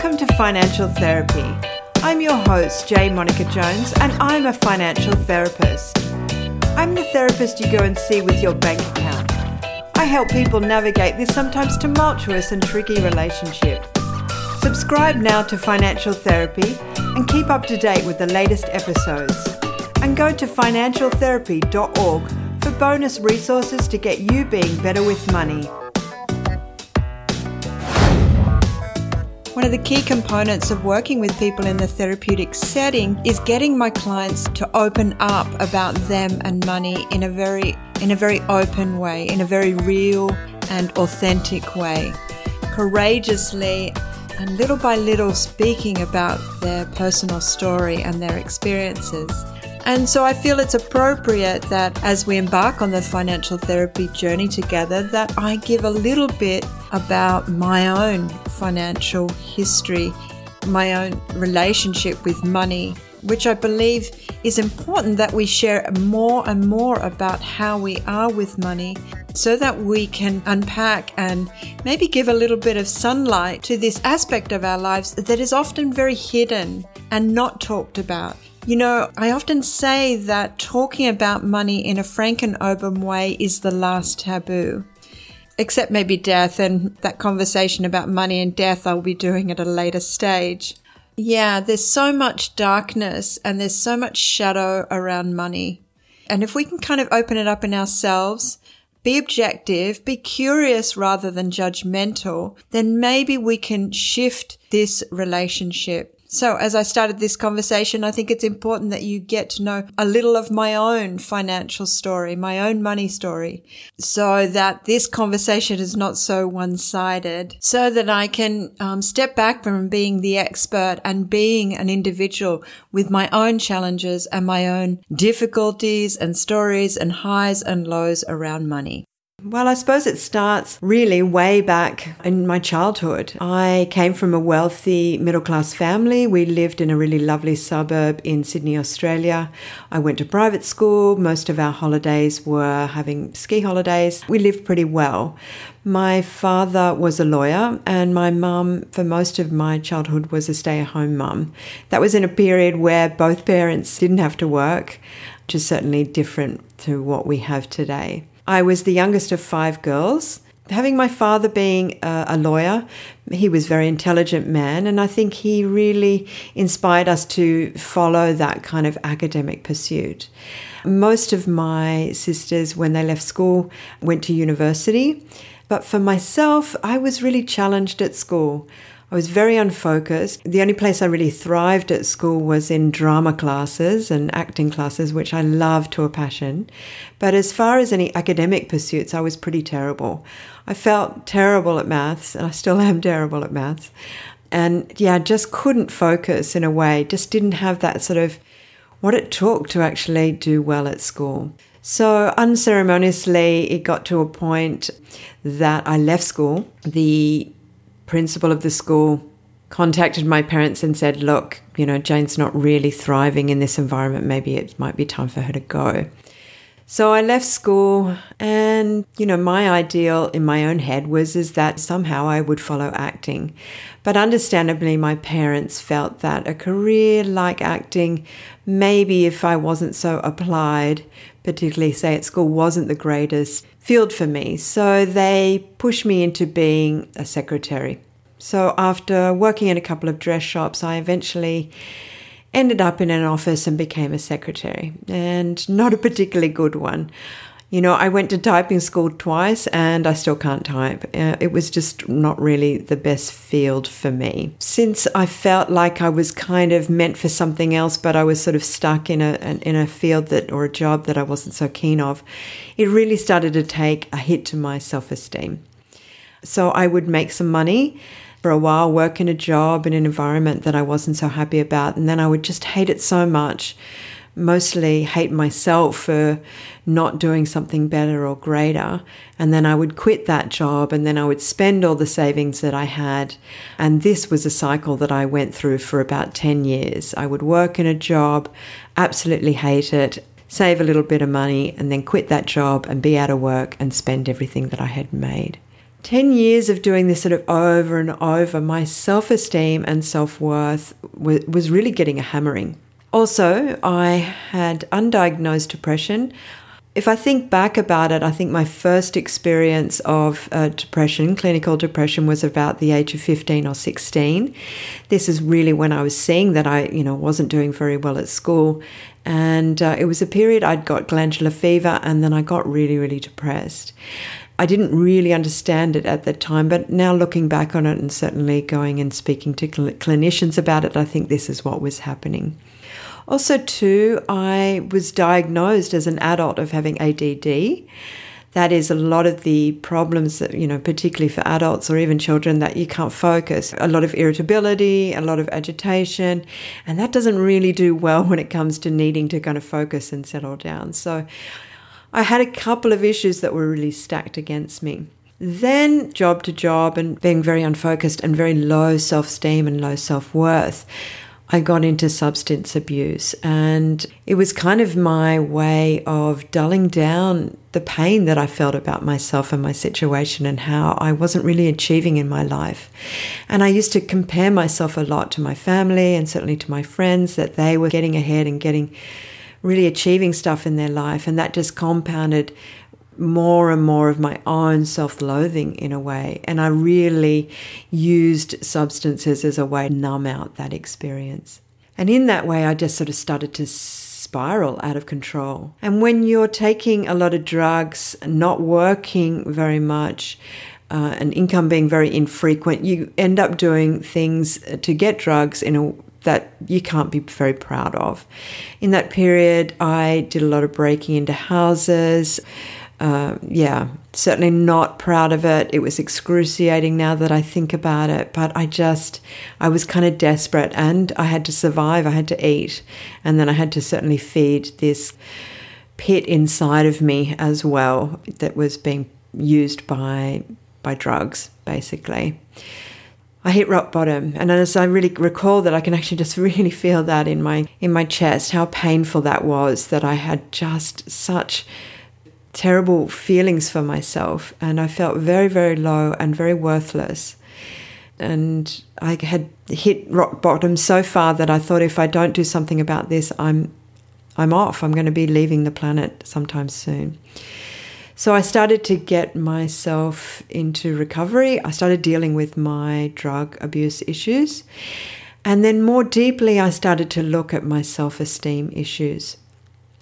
Welcome to Financial Therapy. I'm your host, Jane Monica-Jones, and I'm a financial therapist. I'm the therapist you go and see with your bank account. I help people navigate this sometimes tumultuous and tricky relationship. Subscribe now to Financial Therapy and keep up to date with the latest episodes. And go to financialtherapy.org for bonus resources to get you being better with money. One of the key components of working with people in the therapeutic setting is getting my clients to open up about them and money in a very in a very open way, in a very real and authentic way. Courageously and little by little speaking about their personal story and their experiences. And so I feel it's appropriate that as we embark on the financial therapy journey together, that I give a little bit about my own financial history, my own relationship with money, which I believe is important that we share more and more about how we are with money so that we can unpack and maybe give a little bit of sunlight to this aspect of our lives that is often very hidden and not talked about. You know, I often say that talking about money in a frank and open way is the last taboo. Except maybe death, and that conversation about money and death I'll be doing at a later stage. Yeah, there's so much darkness and there's so much shadow around money. And if we can kind of open it up in ourselves, be objective, be curious rather than judgmental, then maybe we can shift this relationship so, as I started this conversation, I think it's important that you get to know a little of my own financial story, my own money story, so that this conversation is not so one sided, so that I can um, step back from being the expert and being an individual with my own challenges and my own difficulties and stories and highs and lows around money. Well, I suppose it starts really way back in my childhood. I came from a wealthy middle class family. We lived in a really lovely suburb in Sydney, Australia. I went to private school. Most of our holidays were having ski holidays. We lived pretty well. My father was a lawyer, and my mum, for most of my childhood, was a stay at home mum. That was in a period where both parents didn't have to work, which is certainly different to what we have today. I was the youngest of five girls. Having my father being a, a lawyer, he was a very intelligent man, and I think he really inspired us to follow that kind of academic pursuit. Most of my sisters, when they left school, went to university. But for myself, I was really challenged at school. I was very unfocused. The only place I really thrived at school was in drama classes and acting classes, which I loved to a passion. But as far as any academic pursuits, I was pretty terrible. I felt terrible at maths, and I still am terrible at maths. And yeah, just couldn't focus in a way, just didn't have that sort of what it took to actually do well at school. So, unceremoniously, it got to a point that I left school. The principal of the school contacted my parents and said, Look, you know, Jane's not really thriving in this environment. Maybe it might be time for her to go. So I left school and you know my ideal in my own head was is that somehow I would follow acting. But understandably my parents felt that a career like acting maybe if I wasn't so applied, particularly say at school wasn't the greatest field for me. So they pushed me into being a secretary. So after working in a couple of dress shops I eventually ended up in an office and became a secretary, and not a particularly good one. You know, I went to typing school twice and I still can't type. Uh, it was just not really the best field for me. Since I felt like I was kind of meant for something else, but I was sort of stuck in a in a field that or a job that I wasn't so keen of, it really started to take a hit to my self-esteem. So I would make some money for a while, work in a job in an environment that I wasn't so happy about. And then I would just hate it so much, mostly hate myself for not doing something better or greater. And then I would quit that job and then I would spend all the savings that I had. And this was a cycle that I went through for about 10 years. I would work in a job, absolutely hate it, save a little bit of money, and then quit that job and be out of work and spend everything that I had made. 10 years of doing this sort of over and over, my self esteem and self worth was really getting a hammering. Also, I had undiagnosed depression. If I think back about it, I think my first experience of uh, depression, clinical depression, was about the age of 15 or 16. This is really when I was seeing that I, you know, wasn't doing very well at school. And uh, it was a period I'd got glandular fever and then I got really, really depressed. I didn't really understand it at the time, but now looking back on it and certainly going and speaking to cl- clinicians about it, I think this is what was happening. Also, too, I was diagnosed as an adult of having ADD. That is a lot of the problems that, you know, particularly for adults or even children, that you can't focus. A lot of irritability, a lot of agitation, and that doesn't really do well when it comes to needing to kind of focus and settle down. So I had a couple of issues that were really stacked against me. Then, job to job and being very unfocused and very low self esteem and low self worth. I got into substance abuse, and it was kind of my way of dulling down the pain that I felt about myself and my situation and how I wasn't really achieving in my life. And I used to compare myself a lot to my family and certainly to my friends that they were getting ahead and getting really achieving stuff in their life, and that just compounded more and more of my own self loathing in a way. And I really used substances as a way to numb out that experience. And in that way, I just sort of started to spiral out of control. And when you're taking a lot of drugs, not working very much, uh, and income being very infrequent, you end up doing things to get drugs in a that you can't be very proud of. In that period, I did a lot of breaking into houses uh, yeah, certainly not proud of it. It was excruciating now that I think about it, but I just, I was kind of desperate and I had to survive. I had to eat. And then I had to certainly feed this pit inside of me as well that was being used by, by drugs, basically. I hit rock bottom, and as I really recall that, I can actually just really feel that in my in my chest, how painful that was. That I had just such terrible feelings for myself, and I felt very, very low and very worthless. And I had hit rock bottom so far that I thought if I don't do something about this, I'm I'm off. I'm going to be leaving the planet sometime soon. So I started to get myself into recovery. I started dealing with my drug abuse issues. And then more deeply, I started to look at my self esteem issues.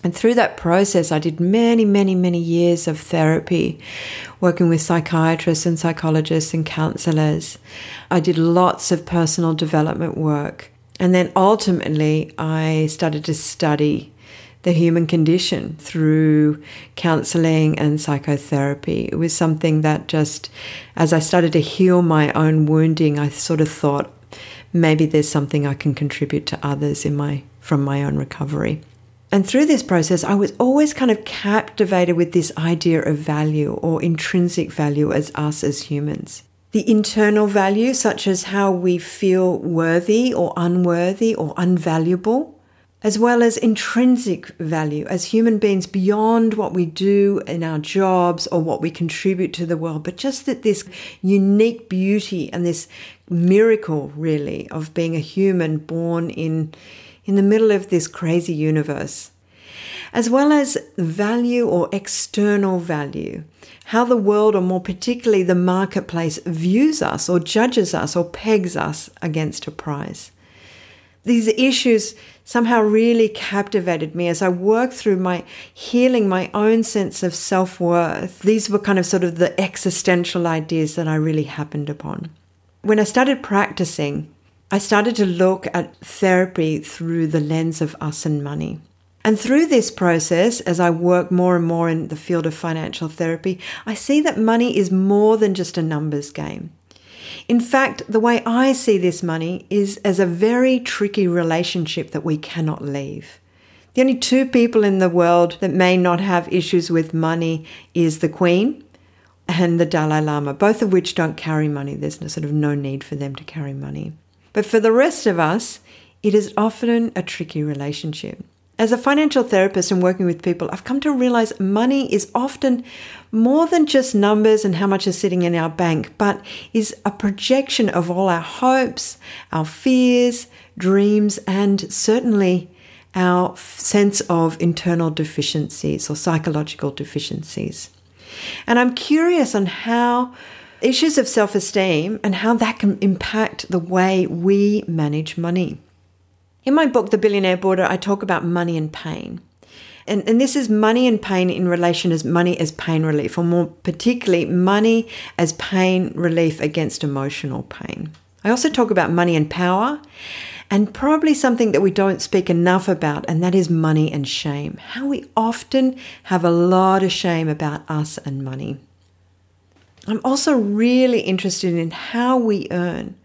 And through that process, I did many, many, many years of therapy, working with psychiatrists and psychologists and counselors. I did lots of personal development work. And then ultimately, I started to study the human condition through counseling and psychotherapy. It was something that just, as I started to heal my own wounding, I sort of thought maybe there's something I can contribute to others in my from my own recovery. And through this process, I was always kind of captivated with this idea of value or intrinsic value as us as humans. The internal value, such as how we feel worthy or unworthy or unvaluable, as well as intrinsic value as human beings beyond what we do in our jobs or what we contribute to the world, but just that this unique beauty and this miracle, really, of being a human born in in the middle of this crazy universe, as well as value or external value, how the world, or more particularly the marketplace, views us or judges us or pegs us against a price. These issues somehow really captivated me as I worked through my healing my own sense of self worth. These were kind of sort of the existential ideas that I really happened upon. When I started practicing, I started to look at therapy through the lens of us and money. And through this process, as I work more and more in the field of financial therapy, I see that money is more than just a numbers game. In fact, the way I see this money is as a very tricky relationship that we cannot leave. The only two people in the world that may not have issues with money is the Queen and the Dalai Lama, both of which don't carry money. There's no, sort of no need for them to carry money. But for the rest of us, it is often a tricky relationship. As a financial therapist and working with people, I've come to realize money is often more than just numbers and how much is sitting in our bank, but is a projection of all our hopes, our fears, dreams, and certainly our sense of internal deficiencies or psychological deficiencies. And I'm curious on how issues of self esteem and how that can impact the way we manage money. In my book, The Billionaire Buddha, I talk about money and pain. And, and this is money and pain in relation as money as pain relief, or more particularly, money as pain relief against emotional pain. I also talk about money and power, and probably something that we don't speak enough about, and that is money and shame. How we often have a lot of shame about us and money. I'm also really interested in how we earn.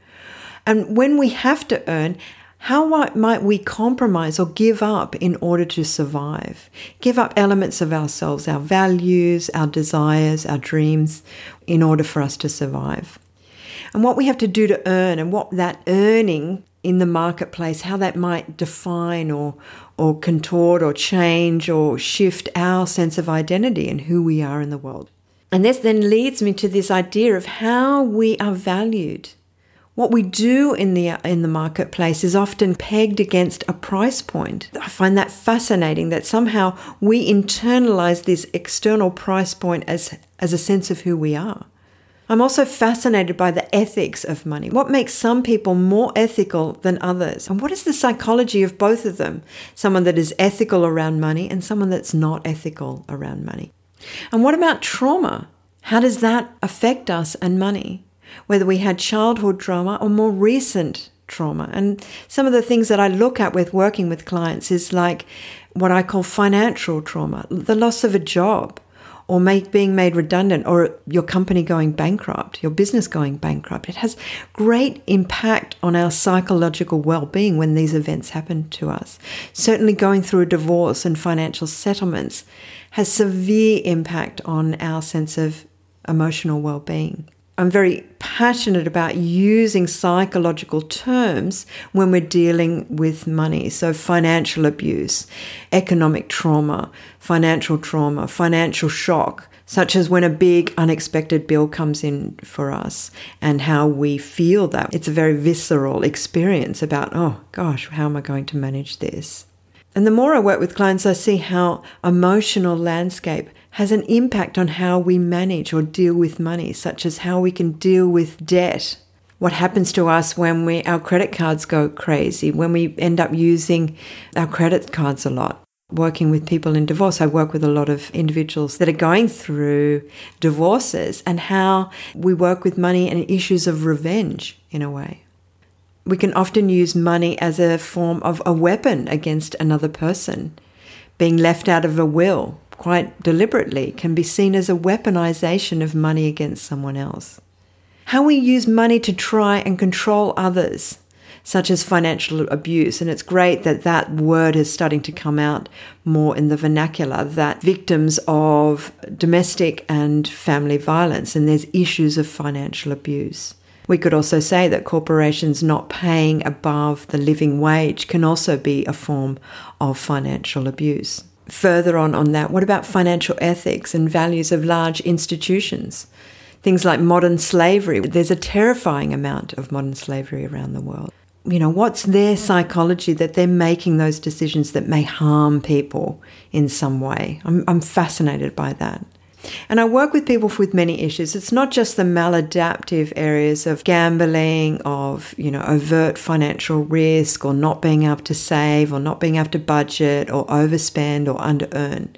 And when we have to earn, how might we compromise or give up in order to survive? Give up elements of ourselves, our values, our desires, our dreams, in order for us to survive. And what we have to do to earn, and what that earning in the marketplace, how that might define or, or contort or change or shift our sense of identity and who we are in the world. And this then leads me to this idea of how we are valued what we do in the in the marketplace is often pegged against a price point. I find that fascinating that somehow we internalize this external price point as as a sense of who we are. I'm also fascinated by the ethics of money. What makes some people more ethical than others? And what is the psychology of both of them? Someone that is ethical around money and someone that's not ethical around money. And what about trauma? How does that affect us and money? whether we had childhood trauma or more recent trauma. And some of the things that I look at with working with clients is like what I call financial trauma, the loss of a job or make, being made redundant or your company going bankrupt, your business going bankrupt. It has great impact on our psychological well-being when these events happen to us. Certainly going through a divorce and financial settlements has severe impact on our sense of emotional well-being. I'm very passionate about using psychological terms when we're dealing with money. So, financial abuse, economic trauma, financial trauma, financial shock, such as when a big unexpected bill comes in for us and how we feel that. It's a very visceral experience about, oh gosh, how am I going to manage this? And the more I work with clients, I see how emotional landscape has an impact on how we manage or deal with money, such as how we can deal with debt. What happens to us when we, our credit cards go crazy, when we end up using our credit cards a lot. Working with people in divorce, I work with a lot of individuals that are going through divorces and how we work with money and issues of revenge in a way. We can often use money as a form of a weapon against another person. Being left out of a will, quite deliberately, can be seen as a weaponization of money against someone else. How we use money to try and control others, such as financial abuse, and it's great that that word is starting to come out more in the vernacular, that victims of domestic and family violence, and there's issues of financial abuse. We could also say that corporations not paying above the living wage can also be a form of financial abuse. Further on on that, what about financial ethics and values of large institutions? Things like modern slavery. There's a terrifying amount of modern slavery around the world. You know, what's their psychology that they're making those decisions that may harm people in some way? I'm, I'm fascinated by that. And I work with people with many issues. It's not just the maladaptive areas of gambling, of, you know, overt financial risk or not being able to save or not being able to budget or overspend or under earn.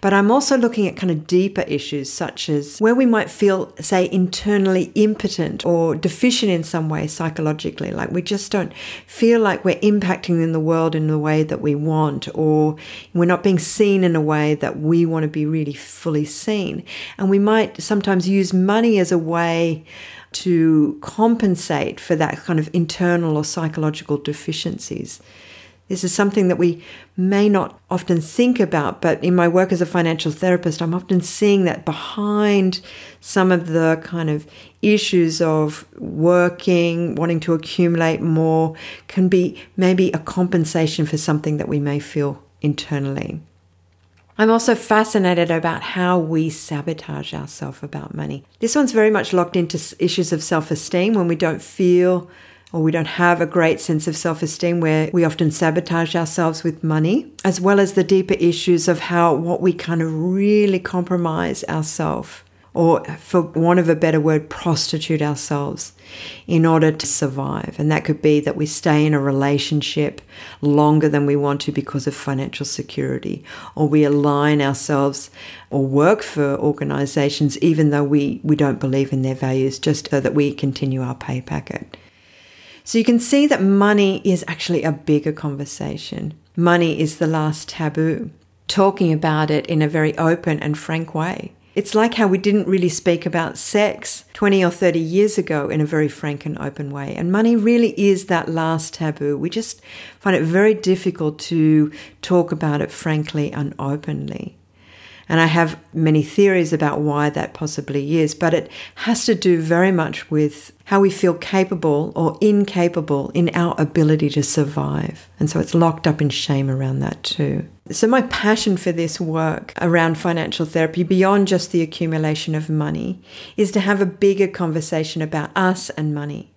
But I'm also looking at kind of deeper issues such as where we might feel, say, internally impotent or deficient in some way psychologically, like we just don't feel like we're impacting in the world in the way that we want or we're not being seen in a way that we want to be really fully seen seen. And we might sometimes use money as a way to compensate for that kind of internal or psychological deficiencies. This is something that we may not often think about, but in my work as a financial therapist, I'm often seeing that behind some of the kind of issues of working, wanting to accumulate more, can be maybe a compensation for something that we may feel internally. I'm also fascinated about how we sabotage ourselves about money. This one's very much locked into issues of self esteem when we don't feel or we don't have a great sense of self esteem where we often sabotage ourselves with money, as well as the deeper issues of how what we kind of really compromise ourselves or for want of a better word, prostitute ourselves in order to survive. And that could be that we stay in a relationship longer than we want to because of financial security, or we align ourselves or work for organizations even though we, we don't believe in their values, just so that we continue our pay packet. So you can see that money is actually a bigger conversation. Money is the last taboo. Talking about it in a very open and frank way. It's like how we didn't really speak about sex 20 or 30 years ago in a very frank and open way. And money really is that last taboo. We just find it very difficult to talk about it frankly and openly. And I have many theories about why that possibly is, but it has to do very much with how we feel capable or incapable in our ability to survive. And so it's locked up in shame around that too. So, my passion for this work around financial therapy, beyond just the accumulation of money, is to have a bigger conversation about us and money.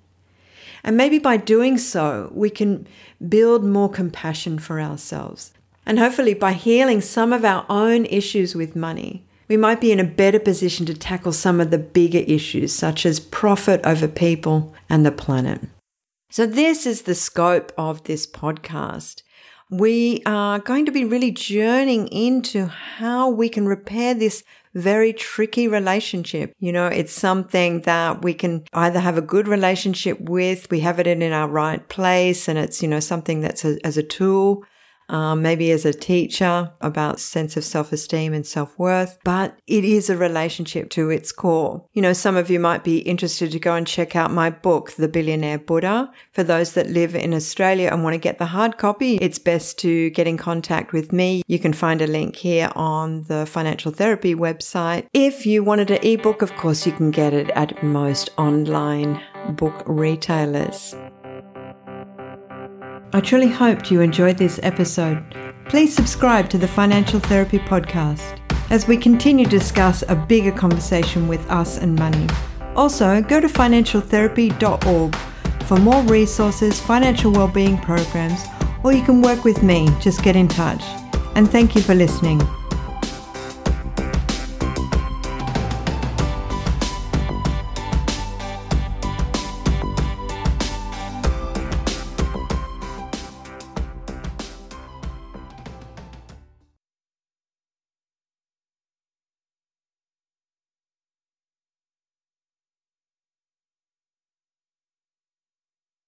And maybe by doing so, we can build more compassion for ourselves and hopefully, by healing some of our own issues with money, we might be in a better position to tackle some of the bigger issues, such as profit over people and the planet. So, this is the scope of this podcast. We are going to be really journeying into how we can repair this very tricky relationship. You know, it's something that we can either have a good relationship with, we have it in our right place, and it's, you know, something that's a, as a tool um, maybe as a teacher about sense of self-esteem and self-worth, but it is a relationship to its core. You know, some of you might be interested to go and check out my book, The Billionaire Buddha. For those that live in Australia and want to get the hard copy, it's best to get in contact with me. You can find a link here on the financial therapy website. If you wanted an ebook, of course, you can get it at most online book retailers. I truly hoped you enjoyed this episode. Please subscribe to the Financial Therapy Podcast as we continue to discuss a bigger conversation with us and money. Also, go to financialtherapy.org for more resources, financial well-being programs, or you can work with me. Just get in touch. And thank you for listening.